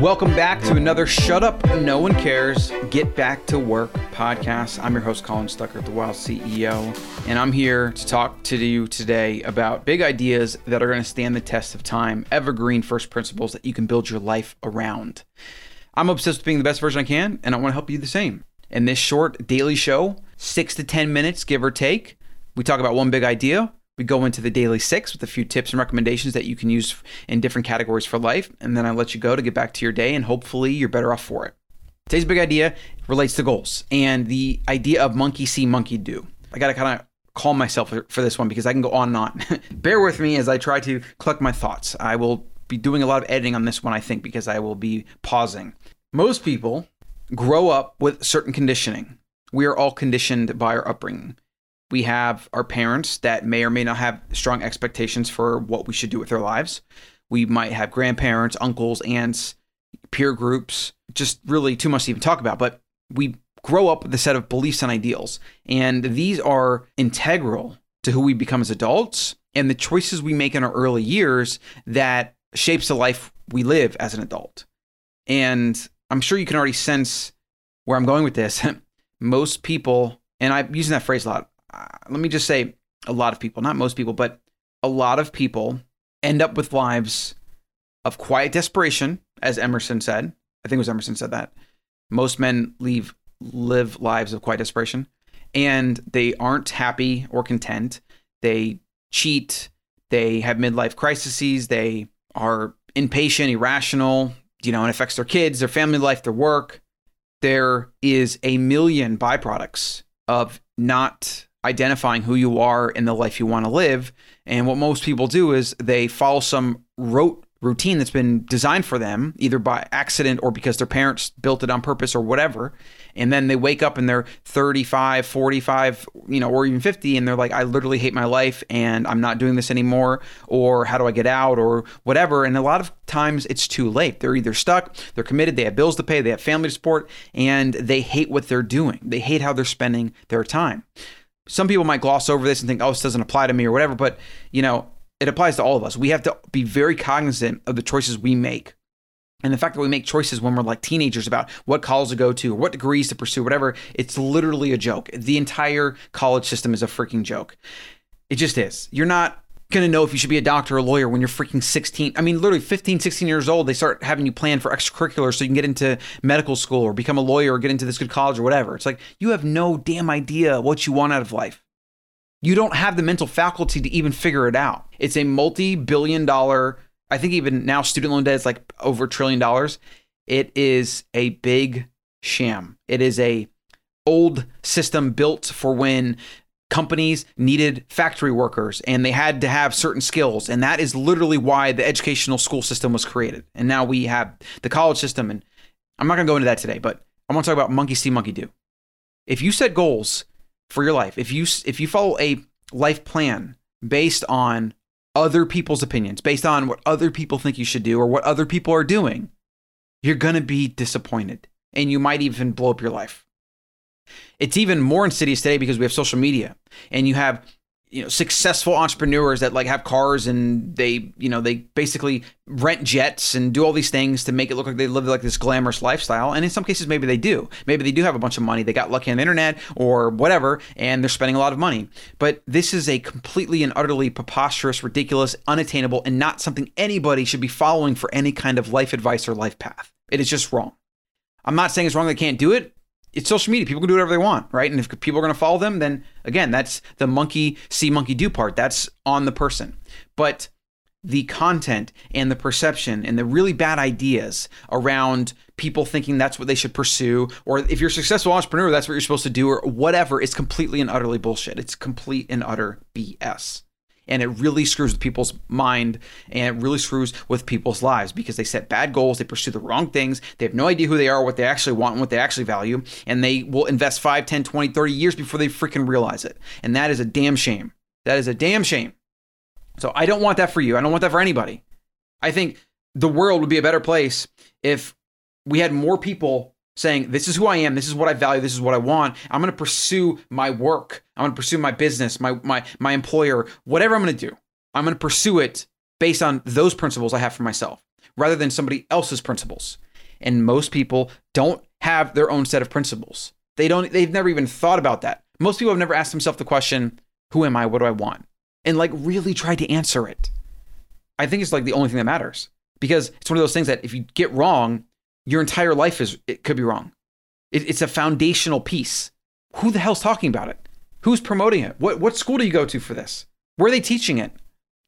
Welcome back to another Shut Up, No One Cares, Get Back to Work podcast. I'm your host, Colin Stuckert, the Wild CEO, and I'm here to talk to you today about big ideas that are going to stand the test of time, evergreen first principles that you can build your life around. I'm obsessed with being the best version I can, and I want to help you the same. In this short daily show, six to 10 minutes, give or take, we talk about one big idea we go into the daily six with a few tips and recommendations that you can use in different categories for life. And then I let you go to get back to your day, and hopefully you're better off for it. Today's big idea relates to goals and the idea of monkey see, monkey do. I got to kind of calm myself for this one because I can go on and on. Bear with me as I try to collect my thoughts. I will be doing a lot of editing on this one, I think, because I will be pausing. Most people grow up with certain conditioning. We are all conditioned by our upbringing we have our parents that may or may not have strong expectations for what we should do with their lives. We might have grandparents, uncles, aunts, peer groups, just really too much to even talk about. But we grow up with a set of beliefs and ideals. And these are integral to who we become as adults and the choices we make in our early years that shapes the life we live as an adult. And I'm sure you can already sense where I'm going with this. Most people, and I'm using that phrase a lot, uh, let me just say a lot of people, not most people, but a lot of people end up with lives of quiet desperation, as Emerson said. I think it was Emerson said that. Most men leave live lives of quiet desperation and they aren't happy or content. They cheat, they have midlife crises, they are impatient, irrational, you know, and affects their kids, their family life, their work. There is a million byproducts of not identifying who you are in the life you want to live. And what most people do is they follow some rote routine that's been designed for them, either by accident or because their parents built it on purpose or whatever. And then they wake up and they're 35, 45, you know, or even 50, and they're like, I literally hate my life and I'm not doing this anymore. Or how do I get out or whatever. And a lot of times it's too late. They're either stuck, they're committed, they have bills to pay, they have family to support, and they hate what they're doing. They hate how they're spending their time some people might gloss over this and think, oh, this doesn't apply to me or whatever, but you know, it applies to all of us. We have to be very cognizant of the choices we make. And the fact that we make choices when we're like teenagers about what college to go to or what degrees to pursue, whatever, it's literally a joke. The entire college system is a freaking joke. It just is. You're not going to know if you should be a doctor or a lawyer when you're freaking 16. I mean, literally 15, 16 years old, they start having you plan for extracurriculars so you can get into medical school or become a lawyer or get into this good college or whatever. It's like you have no damn idea what you want out of life. You don't have the mental faculty to even figure it out. It's a multi billion dollar, I think even now student loan debt is like over a trillion dollars. It is a big sham. It is a old system built for when companies needed factory workers and they had to have certain skills and that is literally why the educational school system was created. And now we have the college system and i'm not going to go into that today but i want to talk about monkey see monkey do. If you set goals for your life if you if you follow a life plan based on other people's opinions based on what other people think you should do or what other people are doing you're going to be disappointed and you might even blow up your life it's even more insidious today because we have social media and you have you know successful entrepreneurs that like have cars and they you know they basically rent jets and do all these things to make it look like they live like this glamorous lifestyle. And in some cases maybe they do. Maybe they do have a bunch of money. They got lucky on the internet or whatever and they're spending a lot of money. But this is a completely and utterly preposterous ridiculous unattainable and not something anybody should be following for any kind of life advice or life path. It is just wrong. I'm not saying it's wrong. They can't do it it's social media. People can do whatever they want, right? And if people are going to follow them, then again, that's the monkey see, monkey do part. That's on the person. But the content and the perception and the really bad ideas around people thinking that's what they should pursue, or if you're a successful entrepreneur, that's what you're supposed to do, or whatever, is completely and utterly bullshit. It's complete and utter BS and it really screws with people's mind and it really screws with people's lives because they set bad goals, they pursue the wrong things, they have no idea who they are, what they actually want, and what they actually value, and they will invest 5, 10, 20, 30 years before they freaking realize it. And that is a damn shame. That is a damn shame. So I don't want that for you. I don't want that for anybody. I think the world would be a better place if we had more people saying, This is who I am, this is what I value, this is what I want. I'm gonna pursue my work, I'm gonna pursue my business, my my my employer, whatever I'm gonna do. I'm gonna pursue it based on those principles I have for myself rather than somebody else's principles. And most people don't have their own set of principles. They don't, they've never even thought about that. Most people have never asked themselves the question, who am I? What do I want? And like really tried to answer it. I think it's like the only thing that matters because it's one of those things that if you get wrong, your entire life is, it could be wrong. It, it's a foundational piece. Who the hell's talking about it? Who's promoting it? What, what school do you go to for this? Where are they teaching it?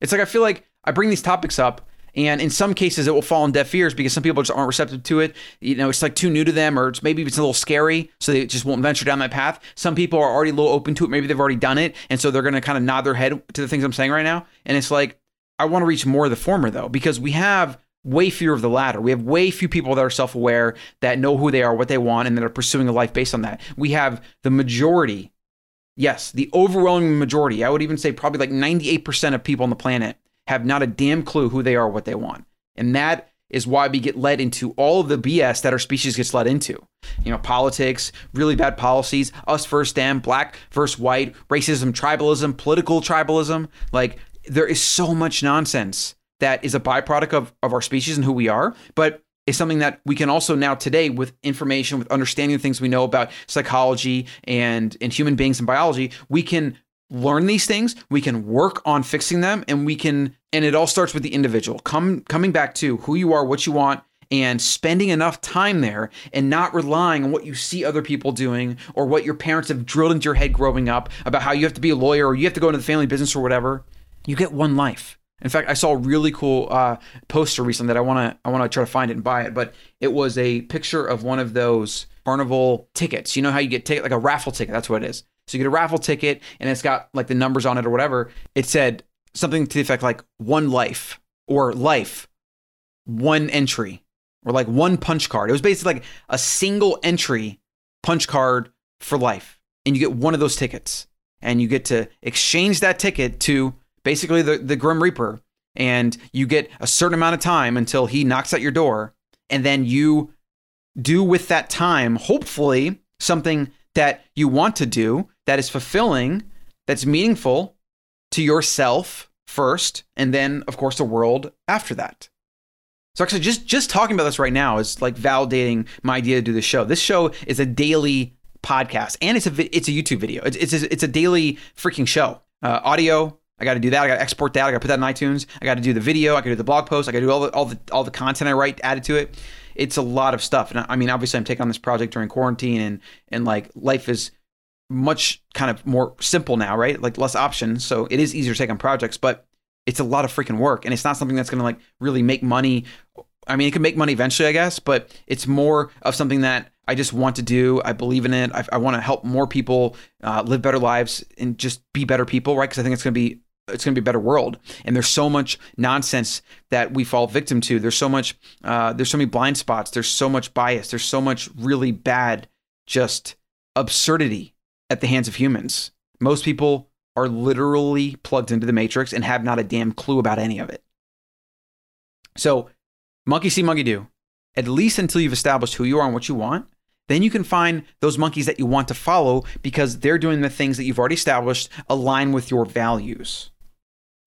It's like I feel like I bring these topics up and in some cases, it will fall on deaf ears because some people just aren't receptive to it. You know, it's like too new to them, or it's maybe it's a little scary, so they just won't venture down that path. Some people are already a little open to it. Maybe they've already done it, and so they're going to kind of nod their head to the things I'm saying right now. And it's like I want to reach more of the former though, because we have way fewer of the latter. We have way few people that are self aware, that know who they are, what they want, and that are pursuing a life based on that. We have the majority, yes, the overwhelming majority, I would even say probably like 98% of people on the planet have not a damn clue who they are, what they want. And that is why we get led into all of the BS that our species gets led into. You know, politics, really bad policies, us versus them, black versus white, racism, tribalism, political tribalism. Like, there is so much nonsense that is a byproduct of, of our species and who we are, but is something that we can also now today with information, with understanding the things we know about psychology and, and human beings and biology, we can learn these things, we can work on fixing them, and we can and it all starts with the individual. Come coming back to who you are, what you want, and spending enough time there and not relying on what you see other people doing or what your parents have drilled into your head growing up about how you have to be a lawyer or you have to go into the family business or whatever. You get one life. In fact, I saw a really cool uh, poster recently that I want to I want to try to find it and buy it. But it was a picture of one of those carnival tickets. You know how you get ticket like a raffle ticket. That's what it is. So you get a raffle ticket and it's got like the numbers on it or whatever. It said something to the effect like one life or life, one entry, or like one punch card. It was basically like a single entry punch card for life. And you get one of those tickets. And you get to exchange that ticket to basically the, the Grim Reaper. And you get a certain amount of time until he knocks at your door. And then you do with that time, hopefully, something that you want to do that is fulfilling, that's meaningful to yourself first, and then, of course, the world after that. So actually, just just talking about this right now is like validating my idea to do this show. This show is a daily podcast, and it's a it's a YouTube video. It's it's a, it's a daily freaking show. Uh, audio. I got to do that. I got to export that. I got to put that in iTunes. I got to do the video. I got to do the blog post. I got to do all the all the all the content I write added to it. It's a lot of stuff. And I mean, obviously, I'm taking on this project during quarantine, and and like life is much kind of more simple now, right? Like less options. So it is easier to take on projects, but it's a lot of freaking work. And it's not something that's going to like really make money. I mean, it can make money eventually, I guess, but it's more of something that I just want to do. I believe in it. I, I want to help more people uh, live better lives and just be better people, right? Because I think it's going to be it's going to be a better world. And there's so much nonsense that we fall victim to. There's so much. Uh, there's so many blind spots. There's so much bias. There's so much really bad, just absurdity at the hands of humans. Most people are literally plugged into the matrix and have not a damn clue about any of it. So, monkey see, monkey do. At least until you've established who you are and what you want, then you can find those monkeys that you want to follow because they're doing the things that you've already established align with your values.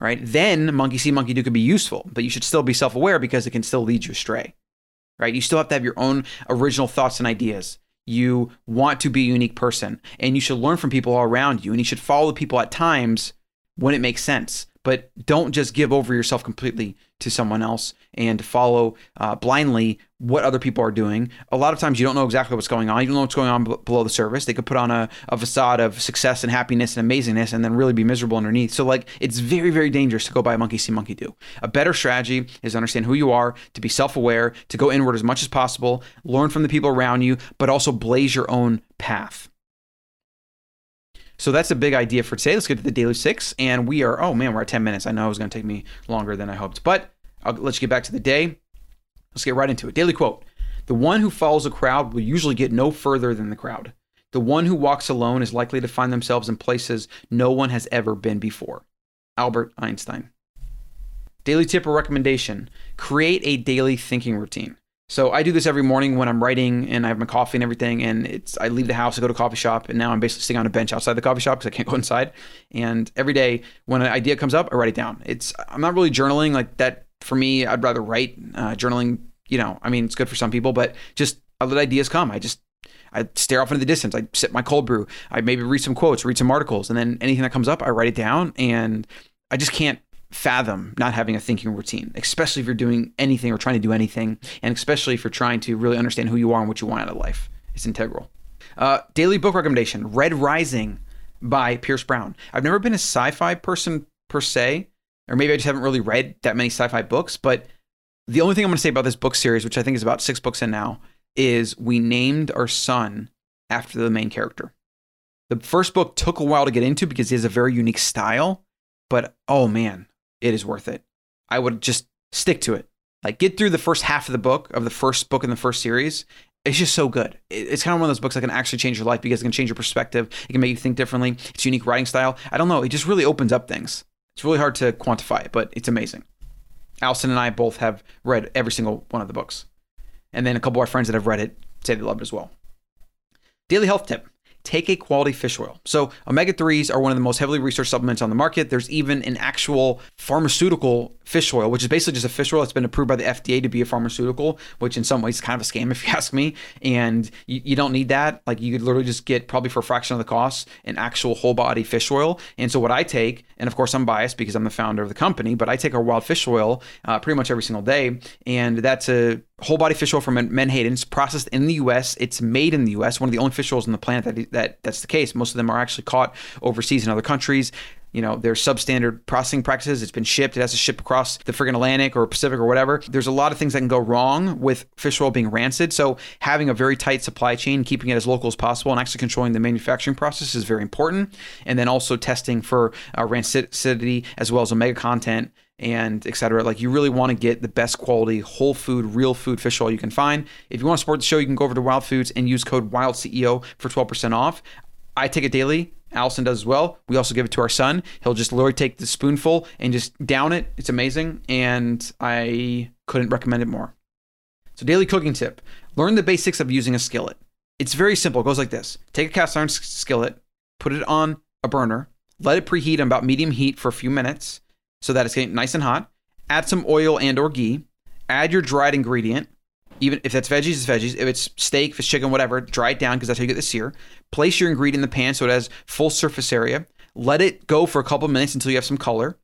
Right? Then monkey see, monkey do could be useful, but you should still be self aware because it can still lead you astray. Right? You still have to have your own original thoughts and ideas you want to be a unique person and you should learn from people all around you and you should follow the people at times when it makes sense but don't just give over yourself completely to someone else and follow uh, blindly what other people are doing. A lot of times you don't know exactly what's going on. You don't know what's going on b- below the surface. They could put on a, a facade of success and happiness and amazingness and then really be miserable underneath. So, like, it's very, very dangerous to go by monkey see, monkey do. A better strategy is to understand who you are, to be self aware, to go inward as much as possible, learn from the people around you, but also blaze your own path. So that's a big idea for today. Let's get to the daily six. And we are, oh man, we're at 10 minutes. I know it was going to take me longer than I hoped, but I'll, let's get back to the day. Let's get right into it. Daily quote The one who follows a crowd will usually get no further than the crowd. The one who walks alone is likely to find themselves in places no one has ever been before. Albert Einstein. Daily tip or recommendation create a daily thinking routine. So I do this every morning when I'm writing and I have my coffee and everything. And it's I leave the house, I go to a coffee shop, and now I'm basically sitting on a bench outside the coffee shop because I can't go inside. And every day when an idea comes up, I write it down. It's I'm not really journaling like that. For me, I'd rather write. Uh, journaling you know, I mean, it's good for some people, but just I let ideas come. I just I stare off into the distance. I sip my cold brew. I maybe read some quotes, read some articles, and then anything that comes up, I write it down. And I just can't fathom not having a thinking routine, especially if you're doing anything or trying to do anything, and especially if you're trying to really understand who you are and what you want out of life. It's integral. Uh, daily book recommendation Red Rising by Pierce Brown. I've never been a sci fi person per se, or maybe I just haven't really read that many sci fi books, but the only thing I'm going to say about this book series, which I think is about six books in now, is we named our son after the main character. The first book took a while to get into because he has a very unique style, but oh man, it is worth it. I would just stick to it. Like get through the first half of the book of the first book in the first series. It's just so good. It's kind of one of those books that can actually change your life because it can change your perspective. It can make you think differently. It's unique writing style. I don't know. It just really opens up things. It's really hard to quantify it, but it's amazing. Allison and I both have read every single one of the books. And then a couple of our friends that have read it say they loved it as well. Daily health tip take a quality fish oil. So, omega 3s are one of the most heavily researched supplements on the market. There's even an actual pharmaceutical fish oil, which is basically just a fish oil that's been approved by the FDA to be a pharmaceutical, which in some ways is kind of a scam if you ask me. And you, you don't need that. Like, you could literally just get probably for a fraction of the cost an actual whole body fish oil. And so, what I take, and of course, I'm biased because I'm the founder of the company, but I take our wild fish oil uh, pretty much every single day. And that's a whole body fish oil from Menhaden. It's processed in the U.S. It's made in the U.S. One of the only fish oils on the planet that that that's the case. Most of them are actually caught overseas in other countries. You know, there's substandard processing practices. It's been shipped. It has to ship across the friggin' Atlantic or Pacific or whatever. There's a lot of things that can go wrong with fish oil being rancid. So having a very tight supply chain, keeping it as local as possible, and actually controlling the manufacturing process is very important. And then also testing for uh, rancidity as well as omega content and etc. Like you really want to get the best quality whole food, real food fish oil you can find. If you want to support the show, you can go over to Wild Foods and use code WILDCEO for 12% off. I take it daily. Allison does as well. We also give it to our son. He'll just literally take the spoonful and just down it. It's amazing. And I couldn't recommend it more. So, daily cooking tip learn the basics of using a skillet. It's very simple. It goes like this take a cast iron skillet, put it on a burner, let it preheat on about medium heat for a few minutes so that it's getting nice and hot. Add some oil and or ghee. Add your dried ingredient. Even if that's veggies, it's veggies. If it's steak, if it's chicken, whatever, dry it down because that's how you get the sear. Place your ingredient in the pan so it has full surface area. Let it go for a couple minutes until you have some color.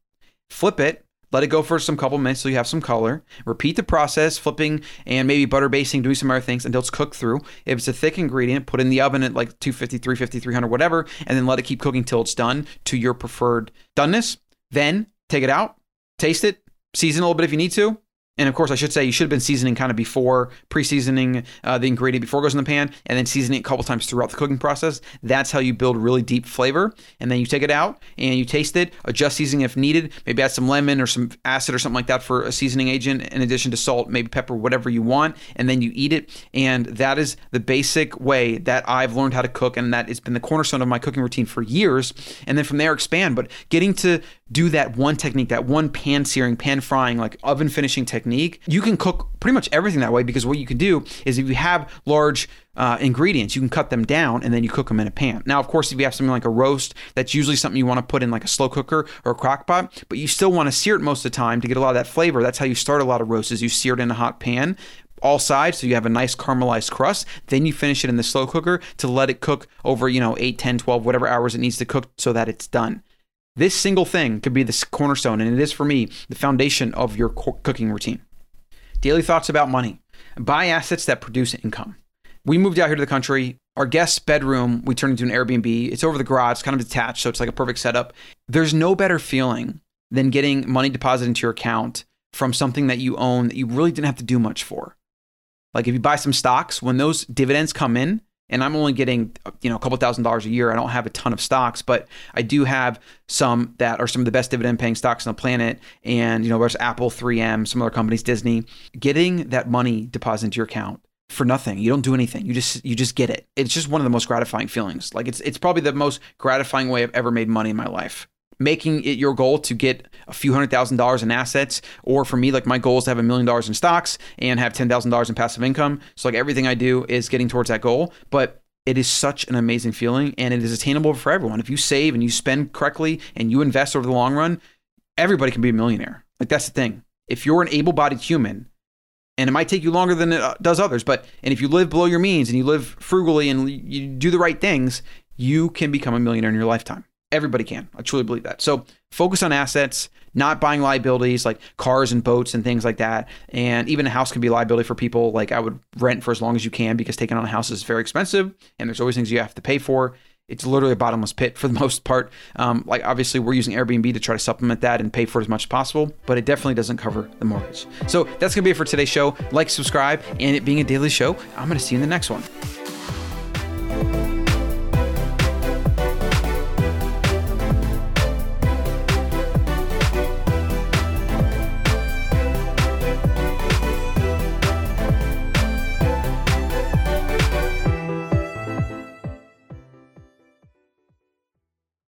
Flip it. Let it go for some couple minutes until you have some color. Repeat the process, flipping and maybe butter basting, doing some other things until it's cooked through. If it's a thick ingredient, put in the oven at like 250, 350, 300, whatever, and then let it keep cooking till it's done to your preferred doneness. Then take it out, taste it, season a little bit if you need to. And of course, I should say you should have been seasoning kind of before, pre-seasoning uh, the ingredient before it goes in the pan, and then seasoning it a couple times throughout the cooking process. That's how you build really deep flavor. And then you take it out and you taste it, adjust seasoning if needed. Maybe add some lemon or some acid or something like that for a seasoning agent, in addition to salt, maybe pepper, whatever you want. And then you eat it. And that is the basic way that I've learned how to cook, and that has been the cornerstone of my cooking routine for years. And then from there expand. But getting to do that one technique, that one pan searing, pan frying, like oven finishing technique, you can cook pretty much everything that way because what you can do is if you have large uh, ingredients, you can cut them down and then you cook them in a pan. Now, of course, if you have something like a roast, that's usually something you want to put in like a slow cooker or a crock pot, but you still want to sear it most of the time to get a lot of that flavor. That's how you start a lot of roasts is you sear it in a hot pan all sides so you have a nice caramelized crust then you finish it in the slow cooker to let it cook over you know 8 10 12 whatever hours it needs to cook so that it's done this single thing could be the cornerstone, and it is for me the foundation of your cooking routine. Daily thoughts about money. Buy assets that produce income. We moved out here to the country. Our guest bedroom, we turned into an Airbnb. It's over the garage, it's kind of detached, so it's like a perfect setup. There's no better feeling than getting money deposited into your account from something that you own that you really didn't have to do much for. Like if you buy some stocks, when those dividends come in, and I'm only getting you know a couple thousand dollars a year. I don't have a ton of stocks, but I do have some that are some of the best dividend paying stocks on the planet. And you know, there's Apple, 3M, some other companies, Disney. Getting that money deposited into your account for nothing. You don't do anything. You just you just get it. It's just one of the most gratifying feelings. Like it's it's probably the most gratifying way I've ever made money in my life making it your goal to get a few hundred thousand dollars in assets or for me like my goal is to have a million dollars in stocks and have $10,000 in passive income so like everything I do is getting towards that goal but it is such an amazing feeling and it is attainable for everyone if you save and you spend correctly and you invest over the long run everybody can be a millionaire like that's the thing if you're an able-bodied human and it might take you longer than it uh, does others. But and if you live below your means and you live frugally and you do the right things, you can become a millionaire in your lifetime. Everybody can. I truly believe that. So focus on assets, not buying liabilities like cars and boats and things like that. And even a house can be a liability for people. Like I would rent for as long as you can because taking on a house is very expensive and there's always things you have to pay for. It's literally a bottomless pit for the most part. Um, like obviously we're using Airbnb to try to supplement that and pay for as much as possible, but it definitely doesn't cover the mortgage. So that's gonna be it for today's show. Like, subscribe, and it being a daily show, I'm gonna see you in the next one.